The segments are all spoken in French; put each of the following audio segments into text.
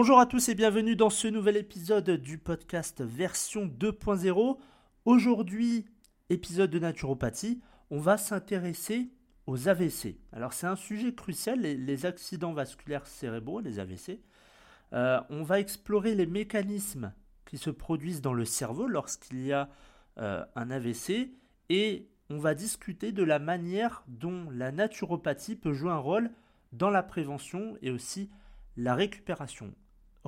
Bonjour à tous et bienvenue dans ce nouvel épisode du podcast version 2.0. Aujourd'hui, épisode de naturopathie, on va s'intéresser aux AVC. Alors c'est un sujet crucial, les, accidents vasculaires cérébraux, les AVC. Euh, on va explorer les mécanismes qui se produisent dans le cerveau lorsqu'il y a euh, un AVC et on va discuter de la manière dont la naturopathie peut jouer un rôle dans la prévention et aussi la récupération.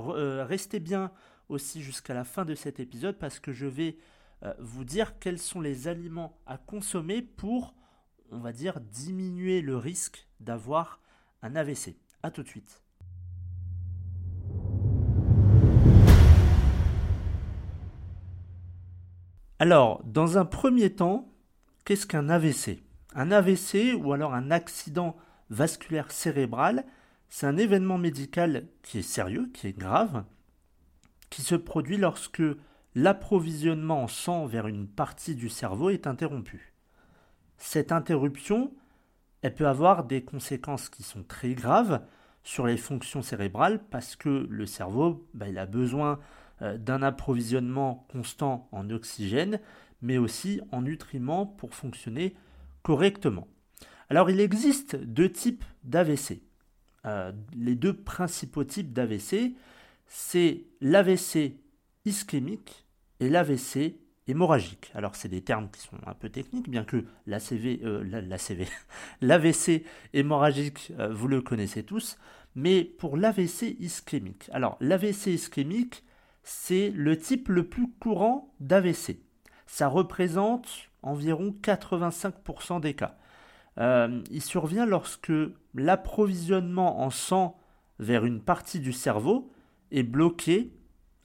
Euh, restez bien aussi jusqu'à la fin de cet épisode parce que je vais euh, vous dire quels sont les aliments à consommer pour, on va dire, diminuer le risque d'avoir un AVC. A tout de suite. Alors, dans un premier temps, qu'est-ce qu'un AVC Un AVC ou alors un accident vasculaire cérébral, c'est un événement médical qui est sérieux, qui est grave, qui se produit lorsque l'approvisionnement en sang vers une partie du cerveau est interrompu. Cette interruption, elle peut avoir des conséquences qui sont très graves sur les fonctions cérébrales parce que le cerveau, bah, il a besoin euh, d'un approvisionnement constant en oxygène, mais aussi en nutriments pour fonctionner correctement. Alors il existe deux types d'AVC. Euh, les deux principaux types d'AVC, c'est l'AVC ischémique et l'AVC hémorragique. Alors c'est des termes qui sont un peu techniques, bien que l'ACV, euh, l'AVC hémorragique, euh, vous le connaissez tous, mais pour l'AVC ischémique. Alors l'AVC ischémique, c'est le type le plus courant d'AVC. Ça représente environ 85% des cas. Euh, il survient lorsque l'approvisionnement en sang vers une partie du cerveau est bloqué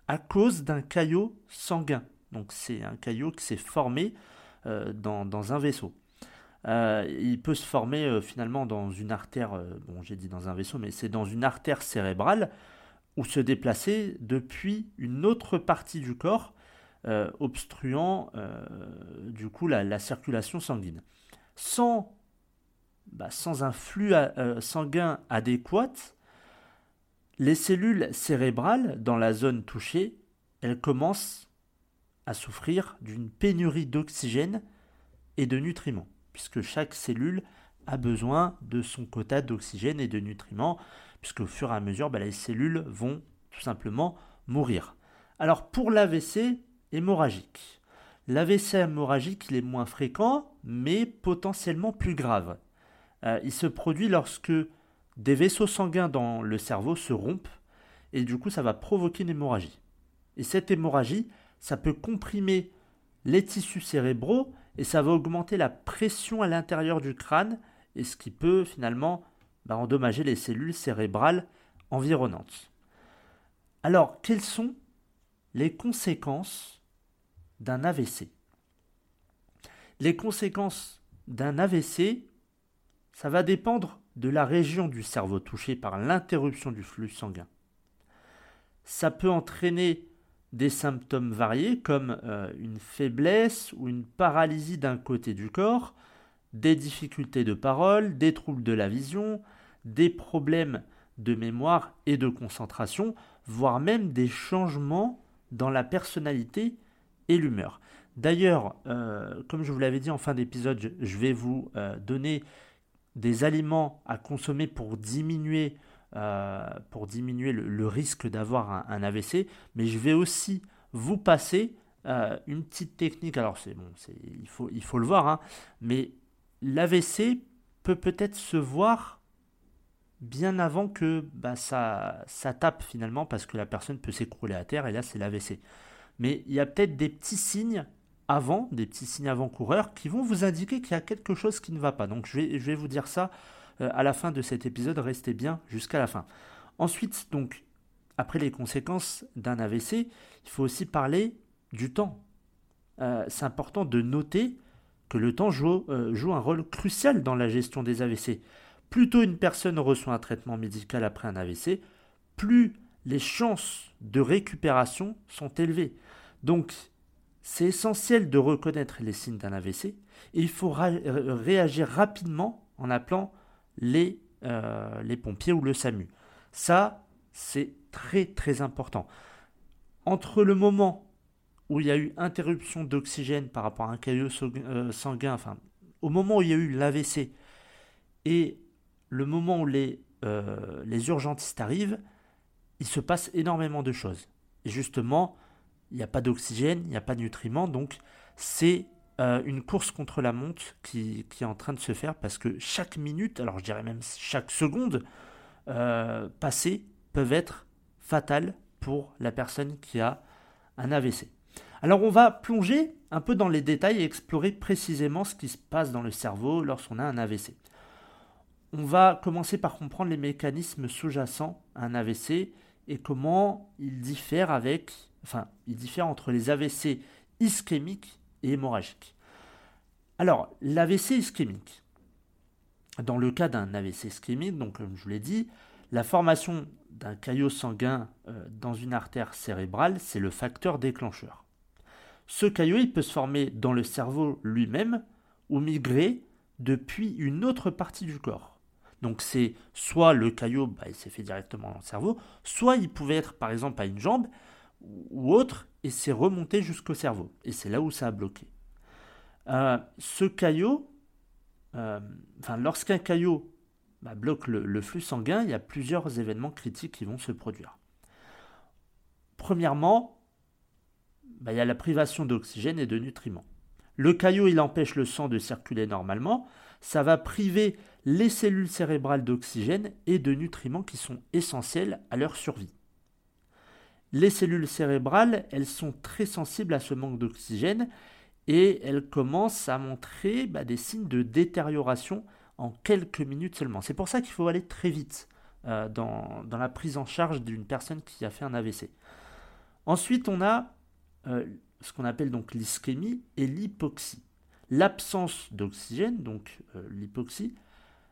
à cause d'un caillot sanguin. Donc c'est un caillot qui s'est formé euh, dans, un vaisseau. Euh, il peut se former finalement dans une artère, bon j'ai dit dans un vaisseau, mais c'est dans une artère cérébrale ou se déplacer depuis une autre partie du corps, obstruant du coup la, la circulation sanguine. Sans bah, sans un flux euh, sanguin adéquat, les cellules cérébrales dans la zone touchée, elles commencent à souffrir d'une pénurie d'oxygène et de nutriments, puisque chaque cellule a besoin de son quota d'oxygène et de nutriments, puisque au fur et à mesure, bah, les cellules vont tout simplement mourir. Alors pour l'AVC hémorragique, l'AVC hémorragique il est moins fréquent, mais potentiellement plus grave. Euh, il se produit lorsque des vaisseaux sanguins dans le cerveau se rompent et du coup ça va provoquer une hémorragie. Et cette hémorragie, ça peut comprimer les tissus cérébraux et ça va augmenter la pression à l'intérieur du crâne et ce qui peut finalement bah, endommager les cellules cérébrales environnantes. Alors, quelles sont les conséquences d'un AVC Les conséquences d'un AVC, ça va dépendre de la région du cerveau touchée par l'interruption du flux sanguin. Ça peut entraîner des symptômes variés comme euh, une faiblesse ou une paralysie d'un côté du corps, des difficultés de parole, des troubles de la vision, des problèmes de mémoire et de concentration, voire même des changements dans la personnalité et l'humeur. D'ailleurs, euh, comme je vous l'avais dit en fin d'épisode, je, vais vous euh, donner des aliments à consommer pour diminuer, euh, le, risque d'avoir un, AVC, mais je vais aussi vous passer euh, une petite technique. Alors c'est bon, il faut, il faut le voir, hein, mais l'AVC peut peut-être se voir bien avant que bah, ça, ça tape finalement parce que la personne peut s'écrouler à terre et là c'est l'AVC. Mais il y a peut-être des petits signes avant, des petits signes avant-coureurs qui vont vous indiquer qu'il y a quelque chose qui ne va pas. Donc je vais, vous dire ça euh, à la fin de cet épisode, restez bien jusqu'à la fin. Ensuite, donc, après les conséquences d'un AVC, il faut aussi parler du temps. Euh, c'est important de noter que le temps joue, euh, joue, un rôle crucial dans la gestion des AVC. Plus tôt une personne reçoit un traitement médical après un AVC, plus les chances de récupération sont élevées. Donc, c'est essentiel de reconnaître les signes d'un AVC et il faut réagir rapidement en appelant les, euh, les pompiers ou le SAMU. Ça, c'est très très important. Entre le moment où il y a eu interruption d'oxygène par rapport à un caillot euh, sanguin, enfin, au moment où il y a eu l'AVC et le moment où les, euh, les urgentistes arrivent, il se passe énormément de choses. Justement, il n'y a pas d'oxygène, il n'y a pas de nutriments, donc c'est euh, une course contre la montre qui, est en train de se faire parce que chaque minute, alors je dirais même chaque seconde euh, passée, peuvent être fatales pour la personne qui a un AVC. Alors on va plonger un peu dans les détails et explorer précisément ce qui se passe dans le cerveau lorsqu'on a un AVC. On va commencer par comprendre les mécanismes sous-jacents à un AVC et comment ils diffèrent avec, enfin, ils diffèrent entre les AVC ischémiques et hémorragiques. Alors, l'AVC ischémique. Dans le cas d'un AVC ischémique, donc comme je vous l'ai dit, la formation d'un caillot sanguin euh, dans une artère cérébrale, c'est le facteur déclencheur. Ce caillot, il peut se former dans le cerveau lui-même ou migrer depuis une autre partie du corps. Donc c'est soit le caillot, bah, il s'est fait directement dans le cerveau, soit il pouvait être par exemple à une jambe ou autre et c'est remonté jusqu'au cerveau. Et c'est là où ça a bloqué. Euh, ce caillot, euh, lorsqu'un caillot bah, bloque le, flux sanguin, il y a plusieurs événements critiques qui vont se produire. Premièrement, bah, il y a la privation d'oxygène et de nutriments. Le caillot, il empêche le sang de circuler normalement, ça va priver les cellules cérébrales d'oxygène et de nutriments qui sont essentiels à leur survie. Les cellules cérébrales, elles sont très sensibles à ce manque d'oxygène et elles commencent à montrer bah, des signes de détérioration en quelques minutes seulement. C'est pour ça qu'il faut aller très vite euh, dans, la prise en charge d'une personne qui a fait un AVC. Ensuite, on a euh, ce qu'on appelle donc l'ischémie et l'hypoxie. L'absence d'oxygène, donc euh, l'hypoxie,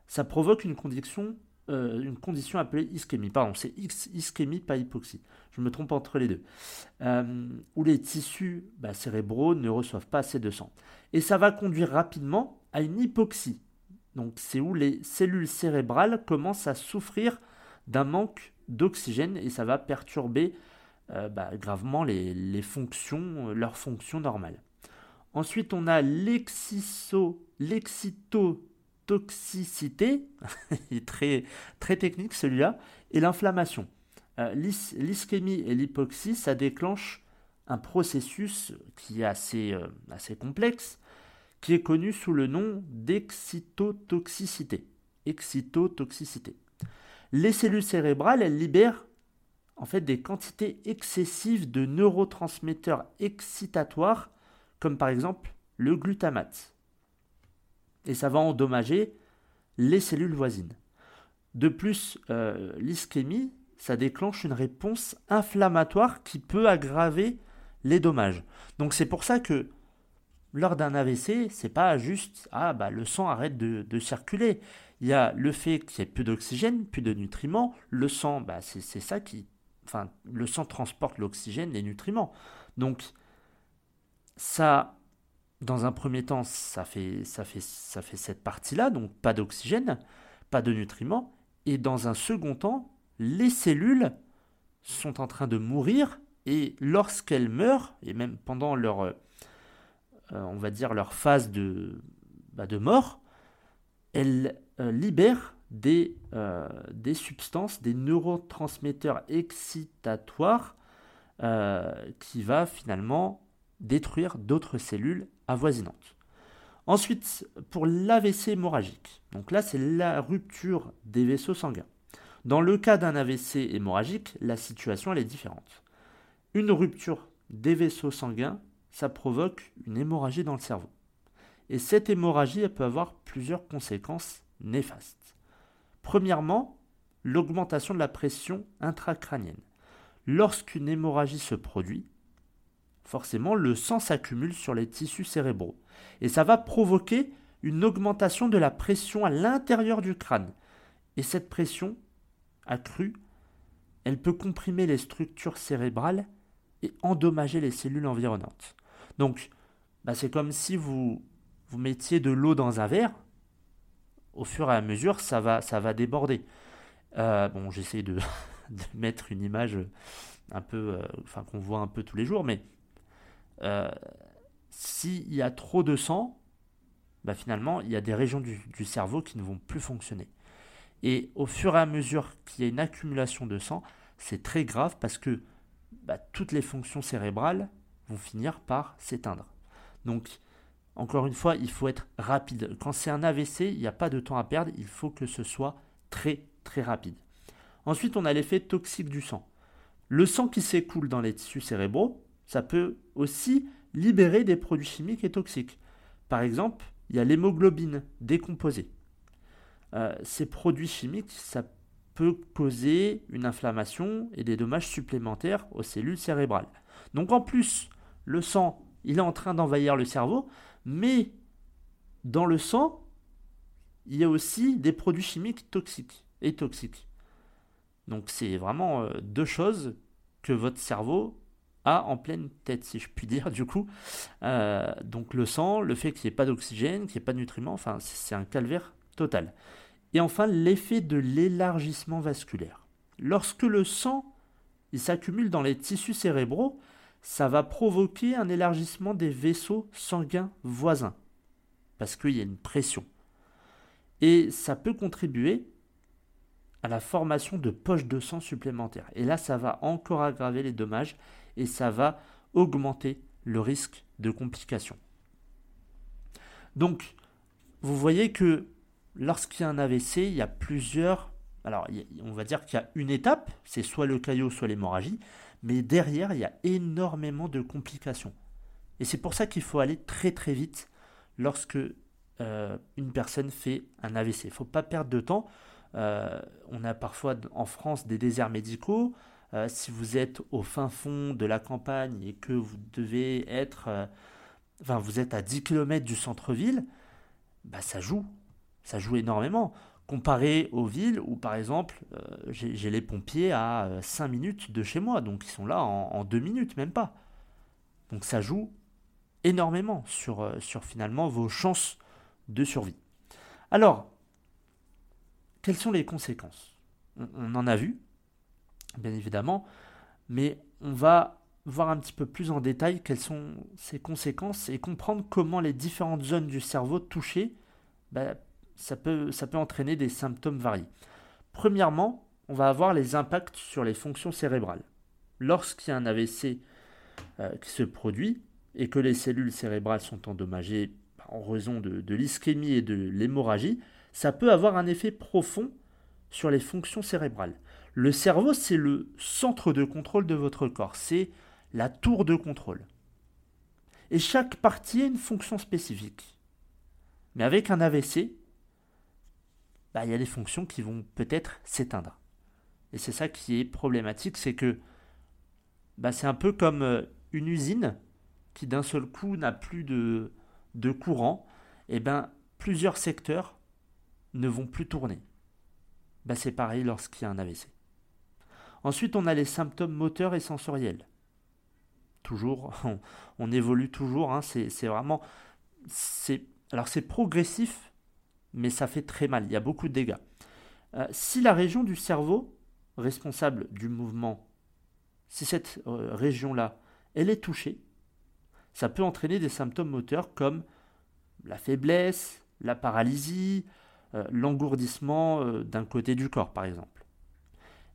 ça provoque une condition, euh, une condition appelée ischémie. Pardon, c'est ischémie, pas hypoxie. Je me trompe entre les deux. Euh, où les tissus bah, cérébraux ne reçoivent pas assez de sang. Et ça va conduire rapidement à une hypoxie. Donc c'est où les cellules cérébrales commencent à souffrir d'un manque d'oxygène et ça va perturber bah, gravement les, fonctions, leurs fonctions normales. Ensuite, on a l'excitotoxicité, est très, très technique celui-là, et l'inflammation. Euh, l'ischémie et l'hypoxie, ça déclenche un processus qui est assez, euh, assez complexe, qui est connu sous le nom d'excitotoxicité. Excitotoxicité. Les cellules cérébrales, elles libèrent en fait des quantités excessives de neurotransmetteurs excitatoires comme par exemple le glutamate. Et ça va endommager les cellules voisines. De plus, euh, l'ischémie, ça déclenche une réponse inflammatoire qui peut aggraver les dommages. Donc c'est pour ça que lors d'un AVC, c'est pas juste ah bah le sang arrête de, circuler. Il y a le fait qu'il n'y ait plus d'oxygène, plus de nutriments. Le sang, bah c'est ça qui, enfin le sang transporte l'oxygène, les nutriments. Donc ça, dans un premier temps, ça fait, ça fait, ça fait cette partie-là, donc pas d'oxygène, pas de nutriments. Et dans un second temps, les cellules sont en train de mourir et lorsqu'elles meurent, et même pendant leur, euh, on va dire leur phase de, bah, mort, elles euh, libèrent des, euh, des substances, des neurotransmetteurs excitatoires qui va finalement détruire d'autres cellules avoisinantes. Ensuite, pour l'AVC hémorragique, donc là c'est la rupture des vaisseaux sanguins. Dans le cas d'un AVC hémorragique, la situation est différente. Une rupture des vaisseaux sanguins, ça provoque une hémorragie dans le cerveau. Et cette hémorragie elle peut avoir plusieurs conséquences néfastes. Premièrement, l'augmentation de la pression intracrânienne. Lorsqu'une hémorragie se produit, forcément le sang s'accumule sur les tissus cérébraux. Et ça va provoquer une augmentation de la pression à l'intérieur du crâne. Et cette pression accrue, elle peut comprimer les structures cérébrales et endommager les cellules environnantes. Donc, bah, c'est comme si vous, vous mettiez de l'eau dans un verre. Au fur et à mesure, ça va, ça va déborder. Euh, bon, j'essaie de, de mettre une image un peu, enfin qu'on voit un peu tous les jours, mais s'il y a trop de sang, bah finalement, il y a des régions du, cerveau qui ne vont plus fonctionner. Et au fur et à mesure qu'il y a une accumulation de sang, c'est très grave parce que bah, toutes les fonctions cérébrales vont finir par s'éteindre. Donc, encore une fois, il faut être rapide. Quand c'est un AVC, il n'y a pas de temps à perdre, il faut que ce soit très très rapide. Ensuite, on a l'effet toxique du sang. Le sang qui s'écoule dans les tissus cérébraux, ça peut aussi libérer des produits chimiques et toxiques. Par exemple, il y a l'hémoglobine décomposée. Euh, ces produits chimiques, ça peut causer une inflammation et des dommages supplémentaires aux cellules cérébrales. Donc en plus, le sang, il est en train d'envahir le cerveau, mais dans le sang, il y a aussi des produits chimiques toxiques et toxiques. Donc c'est vraiment euh, deux choses que votre cerveau a en pleine tête, si je puis dire, du coup. Euh, donc le sang, le fait qu'il n'y ait pas d'oxygène, qu'il n'y ait pas de nutriments, enfin c'est un calvaire total. Et enfin, l'effet de l'élargissement vasculaire. Lorsque le sang il s'accumule dans les tissus cérébraux, ça va provoquer un élargissement des vaisseaux sanguins voisins, parce qu'il y a une pression. Et ça peut contribuer à la formation de poches de sang supplémentaires. Et là, ça va encore aggraver les dommages et ça va augmenter le risque de complications. Donc, vous voyez que lorsqu'il y a un AVC, il y a plusieurs... Alors, on va dire qu'il y a une étape, c'est soit le caillot, soit l'hémorragie, mais derrière, il y a énormément de complications. Et c'est pour ça qu'il faut aller très très vite lorsque euh, une personne fait un AVC. Il ne faut pas perdre de temps. Euh, on a parfois en France des déserts médicaux. Euh, si vous êtes au fin fond de la campagne et que vous devez être, enfin vous êtes à 10 km du centre-ville, bah ça joue ça joue énormément. Comparé aux villes où, par exemple, euh, j'ai les pompiers à 5 euh, minutes de chez moi, donc ils sont là en, 2 minutes, même pas. Donc ça joue énormément sur, euh, sur finalement vos chances de survie. Alors, quelles sont les conséquences? On, en a vu, bien évidemment, mais on va voir un petit peu plus en détail quelles sont ces conséquences et comprendre comment les différentes zones du cerveau touchées bah, ça peut, entraîner des symptômes variés. Premièrement, on va avoir les impacts sur les fonctions cérébrales. Lorsqu'il y a un AVC euh, qui se produit et que les cellules cérébrales sont endommagées en raison de l'ischémie et de l'hémorragie, ça peut avoir un effet profond sur les fonctions cérébrales. Le cerveau, c'est le centre de contrôle de votre corps, c'est la tour de contrôle. Et chaque partie a une fonction spécifique. Mais avec un AVC, bah, il y a des fonctions qui vont peut-être s'éteindre. Et c'est ça qui est problématique, c'est que bah, c'est un peu comme euh, une usine qui d'un seul coup n'a plus de, de courant, et ben plusieurs secteurs ne vont plus tourner. Bah, c'est pareil lorsqu'il y a un AVC. Ensuite, on a les symptômes moteurs et sensoriels. Toujours, on, évolue toujours, hein, c'est vraiment... Alors c'est progressif, mais ça fait très mal, il y a beaucoup de dégâts. Euh, si la région du cerveau responsable du mouvement, si cette euh, région-là, elle est touchée, ça peut entraîner des symptômes moteurs comme la faiblesse, la paralysie, l'engourdissement d'un côté du corps par exemple.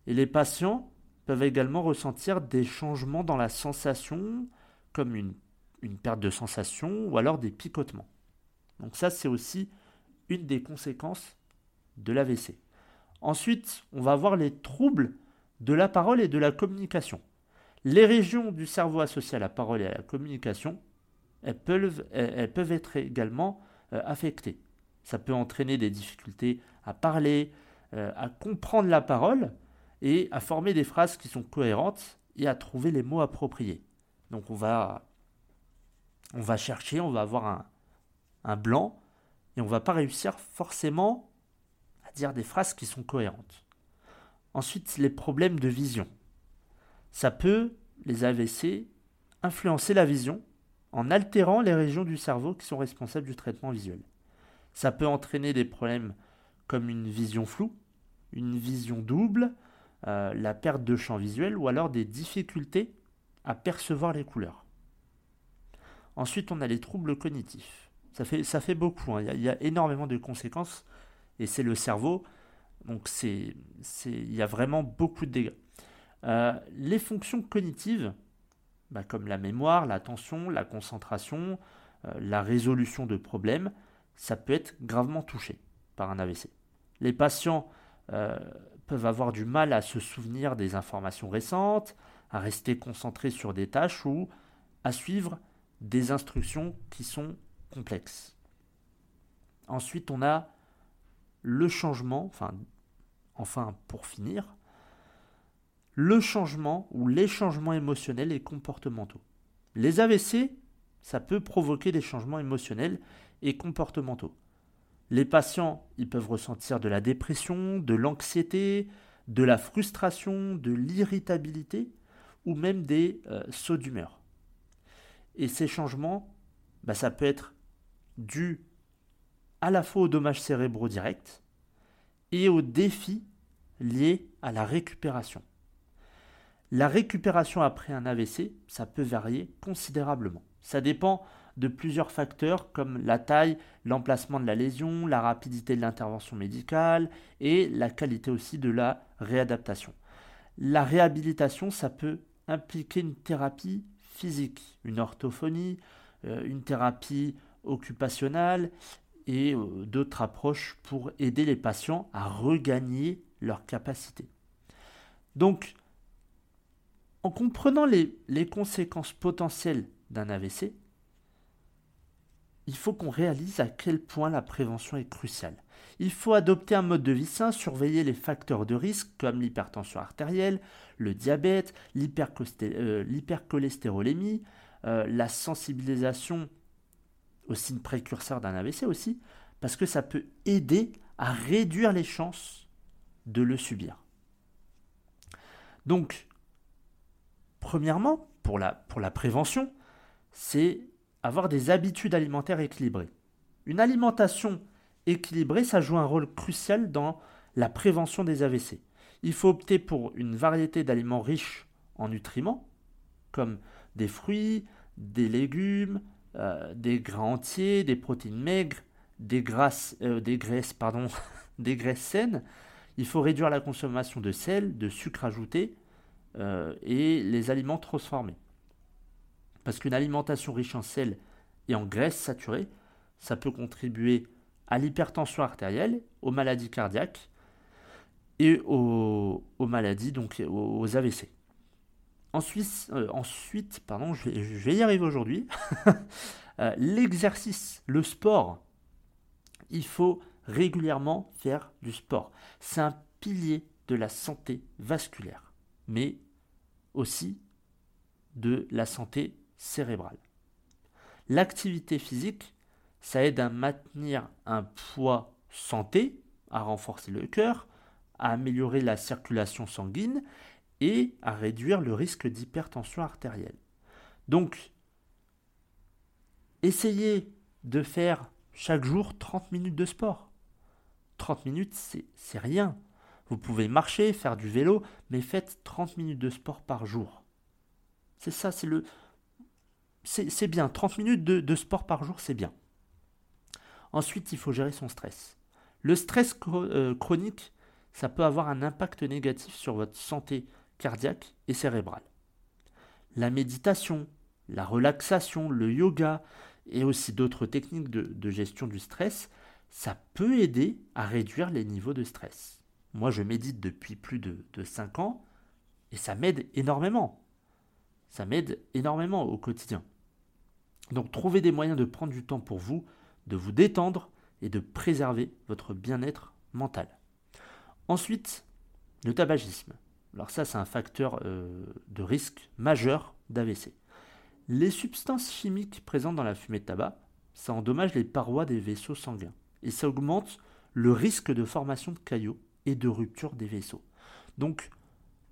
Et les patients peuvent également ressentir des changements dans la sensation, comme une, perte de sensation ou alors des picotements. Donc ça c'est aussi une des conséquences de l'AVC. Ensuite, on va voir les troubles de la parole et de la communication. Les régions du cerveau associées à la parole et à la communication, elles peuvent, elles peuvent être également euh, affectées. Ça peut entraîner des difficultés à parler, euh, à comprendre la parole et à former des phrases qui sont cohérentes et à trouver les mots appropriés. Donc on va, on va chercher, on va avoir un, un blanc et on va pas réussir forcément à dire des phrases qui sont cohérentes. Ensuite, les problèmes de vision. Ça peut, les AVC, influencer la vision en altérant les régions du cerveau qui sont responsables du traitement visuel. Ça peut entraîner des problèmes comme une vision floue, une vision double, euh, la perte de champ visuel ou alors des difficultés à percevoir les couleurs. Ensuite, on a les troubles cognitifs. Ça fait, beaucoup, hein. il, y a, énormément de conséquences et c'est le cerveau, donc il y a vraiment beaucoup de dégâts. Euh, les fonctions cognitives, bah, comme la mémoire, l'attention, la concentration, euh, la résolution de problèmes, ça peut être gravement touché par un AVC. Les patients euh, peuvent avoir du mal à se souvenir des informations récentes, à rester concentrés sur des tâches ou à suivre des instructions qui sont complexes. Ensuite, on a le changement, enfin, enfin pour finir, le changement ou les changements émotionnels et comportementaux. Les AVC, ça peut provoquer des changements émotionnels et comportementaux. Les patients, ils peuvent ressentir de la dépression, de l'anxiété, de la frustration, de l'irritabilité ou même des euh, sauts d'humeur. Et ces changements, bah, ça peut être dû à la fois aux dommages cérébraux directs et aux défis liés à la récupération. La récupération après un AVC, ça peut varier considérablement. Ça dépend de plusieurs facteurs comme la taille, l'emplacement de la lésion, la rapidité de l'intervention médicale et la qualité aussi de la réadaptation. La réhabilitation, ça peut impliquer une thérapie physique, une orthophonie, euh, une thérapie occupationnelle et euh, d'autres approches pour aider les patients à regagner leur capacité. Donc, en comprenant les conséquences potentielles d'un AVC, il faut qu'on réalise à quel point la prévention est cruciale. Il faut adopter un mode de vie sain, surveiller les facteurs de risque comme l'hypertension artérielle, le diabète, euh, l'hypercholestérolémie, euh, la sensibilisation aux signes précurseurs d'un AVC aussi, parce que ça peut aider à réduire les chances de le subir. Donc, premièrement, pour la, pour la prévention, c'est avoir des habitudes alimentaires équilibrées. Une alimentation équilibrée, ça joue un rôle crucial dans la prévention des AVC. Il faut opter pour une variété d'aliments riches en nutriments, comme des fruits, des légumes, euh, des grains entiers, des protéines maigres, des, grasses, euh, des graisses, pardon, des graisses saines. Il faut réduire la consommation de sel, de sucre ajouté euh, et les aliments transformés. Parce qu'une alimentation riche en sel et en graisse saturée, ça peut contribuer à l'hypertension artérielle, aux maladies cardiaques et aux, maladies, donc aux AVC. Ensuite, euh, pardon, je vais, y arriver aujourd'hui. Euh, l'exercice, le sport, il faut régulièrement faire du sport. C'est un pilier de la santé vasculaire, mais aussi de la santé cérébrale. L'activité physique, ça aide à maintenir un poids santé, à renforcer le cœur, à améliorer la circulation sanguine et à réduire le risque d'hypertension artérielle. Donc, essayez de faire chaque jour 30 minutes de sport. 30 minutes, c'est rien. Vous pouvez marcher, faire du vélo, mais faites 30 minutes de sport par jour. C'est ça, c'est le, c'est bien. 30 minutes de, sport par jour, c'est bien. Ensuite, il faut gérer son stress. Le stress euh, chronique, ça peut avoir un impact négatif sur votre santé cardiaque et cérébrale. La méditation, la relaxation, le yoga et aussi d'autres techniques de, gestion du stress, ça peut aider à réduire les niveaux de stress. Moi, je médite depuis plus de, de 5 ans et ça m'aide énormément. Ça m'aide énormément au quotidien. Donc trouvez des moyens de prendre du temps pour vous, de vous détendre et de préserver votre bien-être mental. Ensuite, le tabagisme. Alors ça, c'est un facteur euh, de risque majeur d'AVC. Les substances chimiques présentes dans la fumée de tabac, ça endommage les parois des vaisseaux sanguins et ça augmente le risque de formation de caillots et de rupture des vaisseaux. Donc,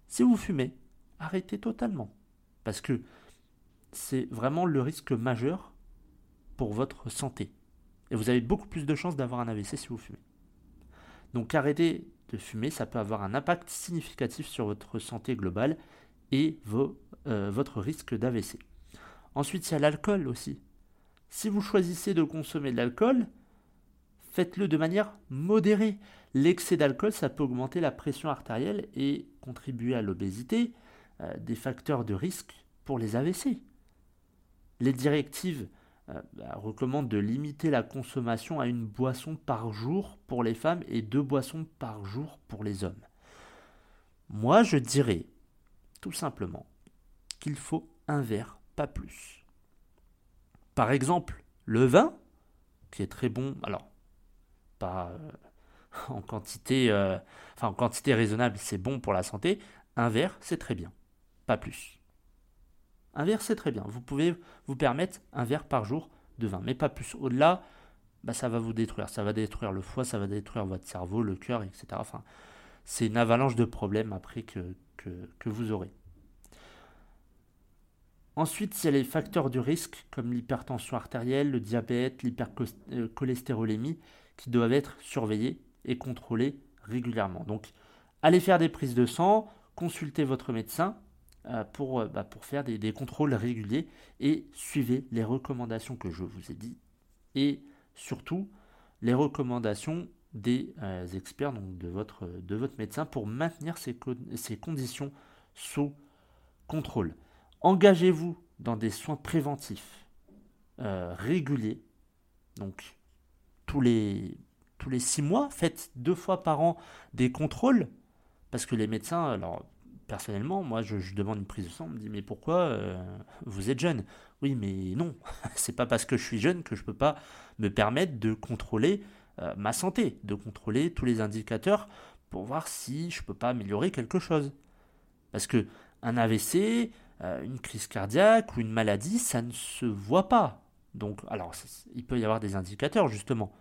si vous fumez, arrêtez totalement. Parce que c'est vraiment le risque majeur pour votre santé. Et vous avez beaucoup plus de chances d'avoir un AVC si vous fumez. Donc arrêtez de fumer, ça peut avoir un impact significatif sur votre santé globale et euh, votre risque d'AVC. Ensuite, il y a l'alcool aussi. Si vous choisissez de consommer de l'alcool, faites-le de manière modérée. L'excès d'alcool, ça peut augmenter la pression artérielle et contribuer à l'obésité, euh, des facteurs de risque pour les AVC. Les directives euh, bah, recommandent de limiter la consommation à une boisson par jour pour les femmes et deux boissons par jour pour les hommes. Moi, je dirais tout simplement qu'il faut un verre, pas plus. Par exemple, le vin, qui est très bon, alors pas euh, euh, en quantité raisonnable, c'est bon pour la santé. Un verre, c'est très bien, pas plus. Un verre, c'est très bien. Vous pouvez vous permettre un verre par jour de vin, mais pas plus. Au-delà, bah, ça va vous détruire. Ça va détruire le foie, ça va détruire votre cerveau, le cœur, etc. Enfin, c'est une avalanche de problèmes après que, que vous aurez. Ensuite, il y a les facteurs de risque comme l'hypertension artérielle, le diabète, l'hypercholestérolémie qui doivent être surveillés et contrôlés régulièrement. Donc, allez faire des prises de sang, consultez votre médecin euh, pour, euh, bah, pour faire des, contrôles réguliers et suivez les recommandations que je vous ai dit et surtout les recommandations des euh, experts, de votre, de votre médecin, pour maintenir ces, conditions sous contrôle. Engagez-vous dans des soins préventifs euh, réguliers. Donc, tous les, tous les six mois, faites deux fois par an des contrôles. Parce que les médecins, alors personnellement, moi je, demande une prise de sang, on me dit mais pourquoi euh, vous êtes jeune? Oui, mais non, c'est pas parce que je suis jeune que je peux pas me permettre de contrôler euh, ma santé, de contrôler tous les indicateurs pour voir si je peux pas améliorer quelque chose. Parce que un AVC, euh, une crise cardiaque ou une maladie, ça ne se voit pas. Donc, alors, il peut y avoir des indicateurs justement,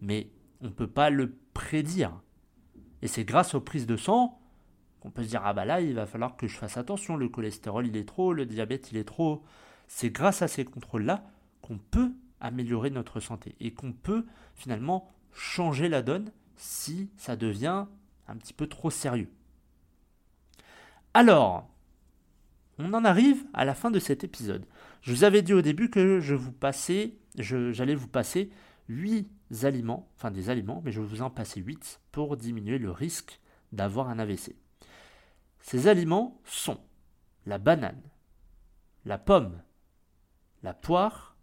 mais on ne peut pas le prédire. Et c'est grâce aux prises de sang qu'on peut se dire ah bah là, il va falloir que je fasse attention, le cholestérol il est trop, le diabète il est trop. C'est grâce à ces contrôles-là qu'on peut améliorer notre santé et qu'on peut finalement changer la donne si ça devient un petit peu trop sérieux. Alors, on en arrive à la fin de cet épisode. Je vous avais dit au début que je vous passais, j'allais vous passer 8 aliments, enfin des aliments, mais je vais vous en passer 8 pour diminuer le risque d'avoir un AVC. Ces aliments sont la banane, la pomme, la poire,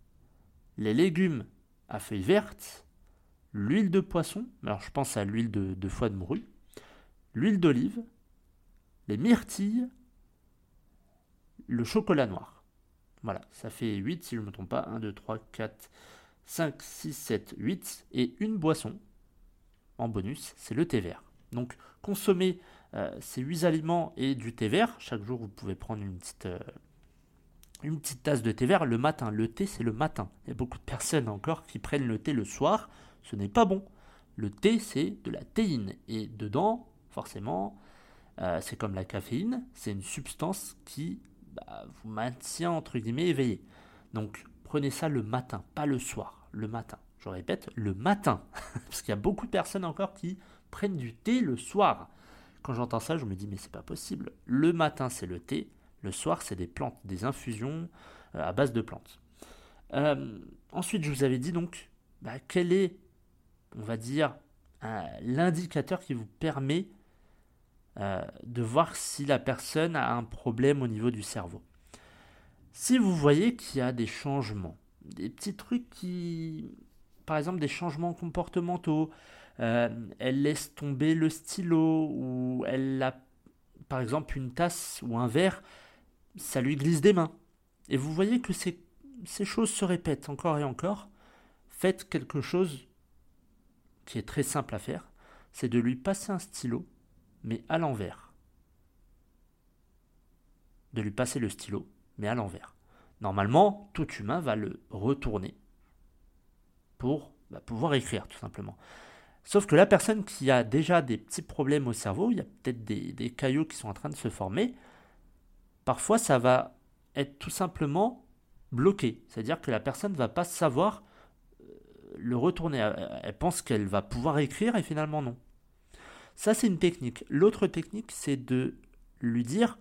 les légumes à feuilles vertes, l'huile de poisson, alors je pense à l'huile de, foie de morue, l'huile d'olive, les myrtilles, le chocolat noir. Voilà, ça fait 8 si je ne me trompe pas. 1, 2, 3, 4, 5, 6, 7, 8. Et une boisson en bonus, c'est le thé vert. Donc consommez euh, ces 8 aliments et du thé vert. Chaque jour, vous pouvez prendre une petite, euh, une petite tasse de thé vert le matin. Le thé, c'est le matin. Il y a beaucoup de personnes encore qui prennent le thé le soir. Ce n'est pas bon. Le thé, c'est de la théine. Et dedans, forcément, euh, c'est comme la caféine, c'est une substance qui bah, vous maintient entre guillemets éveillé. Donc prenez ça le matin, pas le soir, le matin. Je répète, le matin. Parce qu'il y a beaucoup de personnes encore qui prennent du thé le soir. Quand j'entends ça, je me dis mais c'est pas possible. Le matin c'est le thé, le soir c'est des plantes, des infusions euh, à base de plantes. Euh, ensuite, je vous avais dit donc bah, quel est, on va dire, l'indicateur qui vous permet euh, de voir si la personne a un problème au niveau du cerveau. Si vous voyez qu'il y a des changements, des petits trucs qui, par exemple des changements comportementaux, euh, elle laisse tomber le stylo ou elle a, par exemple, une tasse ou un verre, ça lui glisse des mains. Et vous voyez que ces, choses se répètent encore et encore. Faites quelque chose qui est très simple à faire, c'est de lui passer un stylo mais à l'envers. De lui passer le stylo, mais à l'envers. Normalement, tout humain va le retourner pour bah, pouvoir écrire, tout simplement. Sauf que la personne qui a déjà des petits problèmes au cerveau, il y a peut-être des, caillots qui sont en train de se former, parfois ça va être tout simplement bloqué. C'est-à-dire que la personne ne va pas savoir euh, le retourner. Elle pense qu'elle va pouvoir écrire et finalement non. Ça, c'est une technique. L'autre technique, c'est de lui dire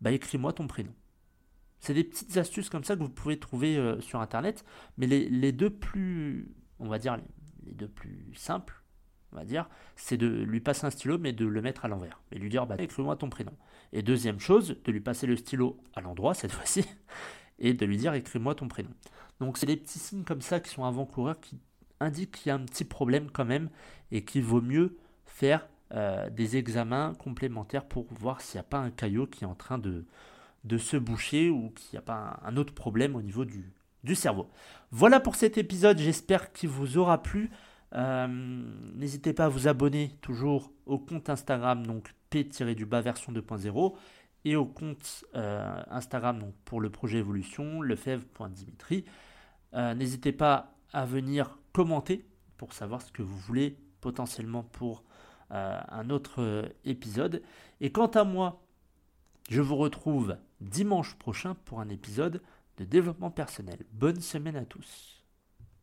bah, écris-moi ton prénom. C'est des petites astuces comme ça que vous pouvez trouver euh, sur internet, mais les, deux plus, on va dire, les deux plus simples, on va dire, c'est de lui passer un stylo, mais de le mettre à l'envers. Et lui dire, bah, écris-moi ton prénom. Et deuxième chose, de lui passer le stylo à l'endroit, cette fois-ci, et de lui dire, écris-moi ton prénom. Donc c'est des petits signes comme ça qui sont avant-coureurs, qui indiquent qu'il y a un petit problème quand même, et qu'il vaut mieux faire euh, des examens complémentaires pour voir s'il n'y a pas un caillot qui est en train de, de se boucher ou qu'il n'y a pas un, autre problème au niveau du, du cerveau. Voilà pour cet épisode, j'espère qu'il vous aura plu. Euh, n'hésitez pas à vous abonner toujours au compte Instagram, donc P-du-bas version 2.0, et au compte euh, Instagram pour le projet évolution, lefebvre.dimitri. Euh, n'hésitez pas à venir commenter pour savoir ce que vous voulez potentiellement pour un autre épisode. Et quant à moi, je vous retrouve dimanche prochain pour un épisode de développement personnel. Bonne semaine à tous.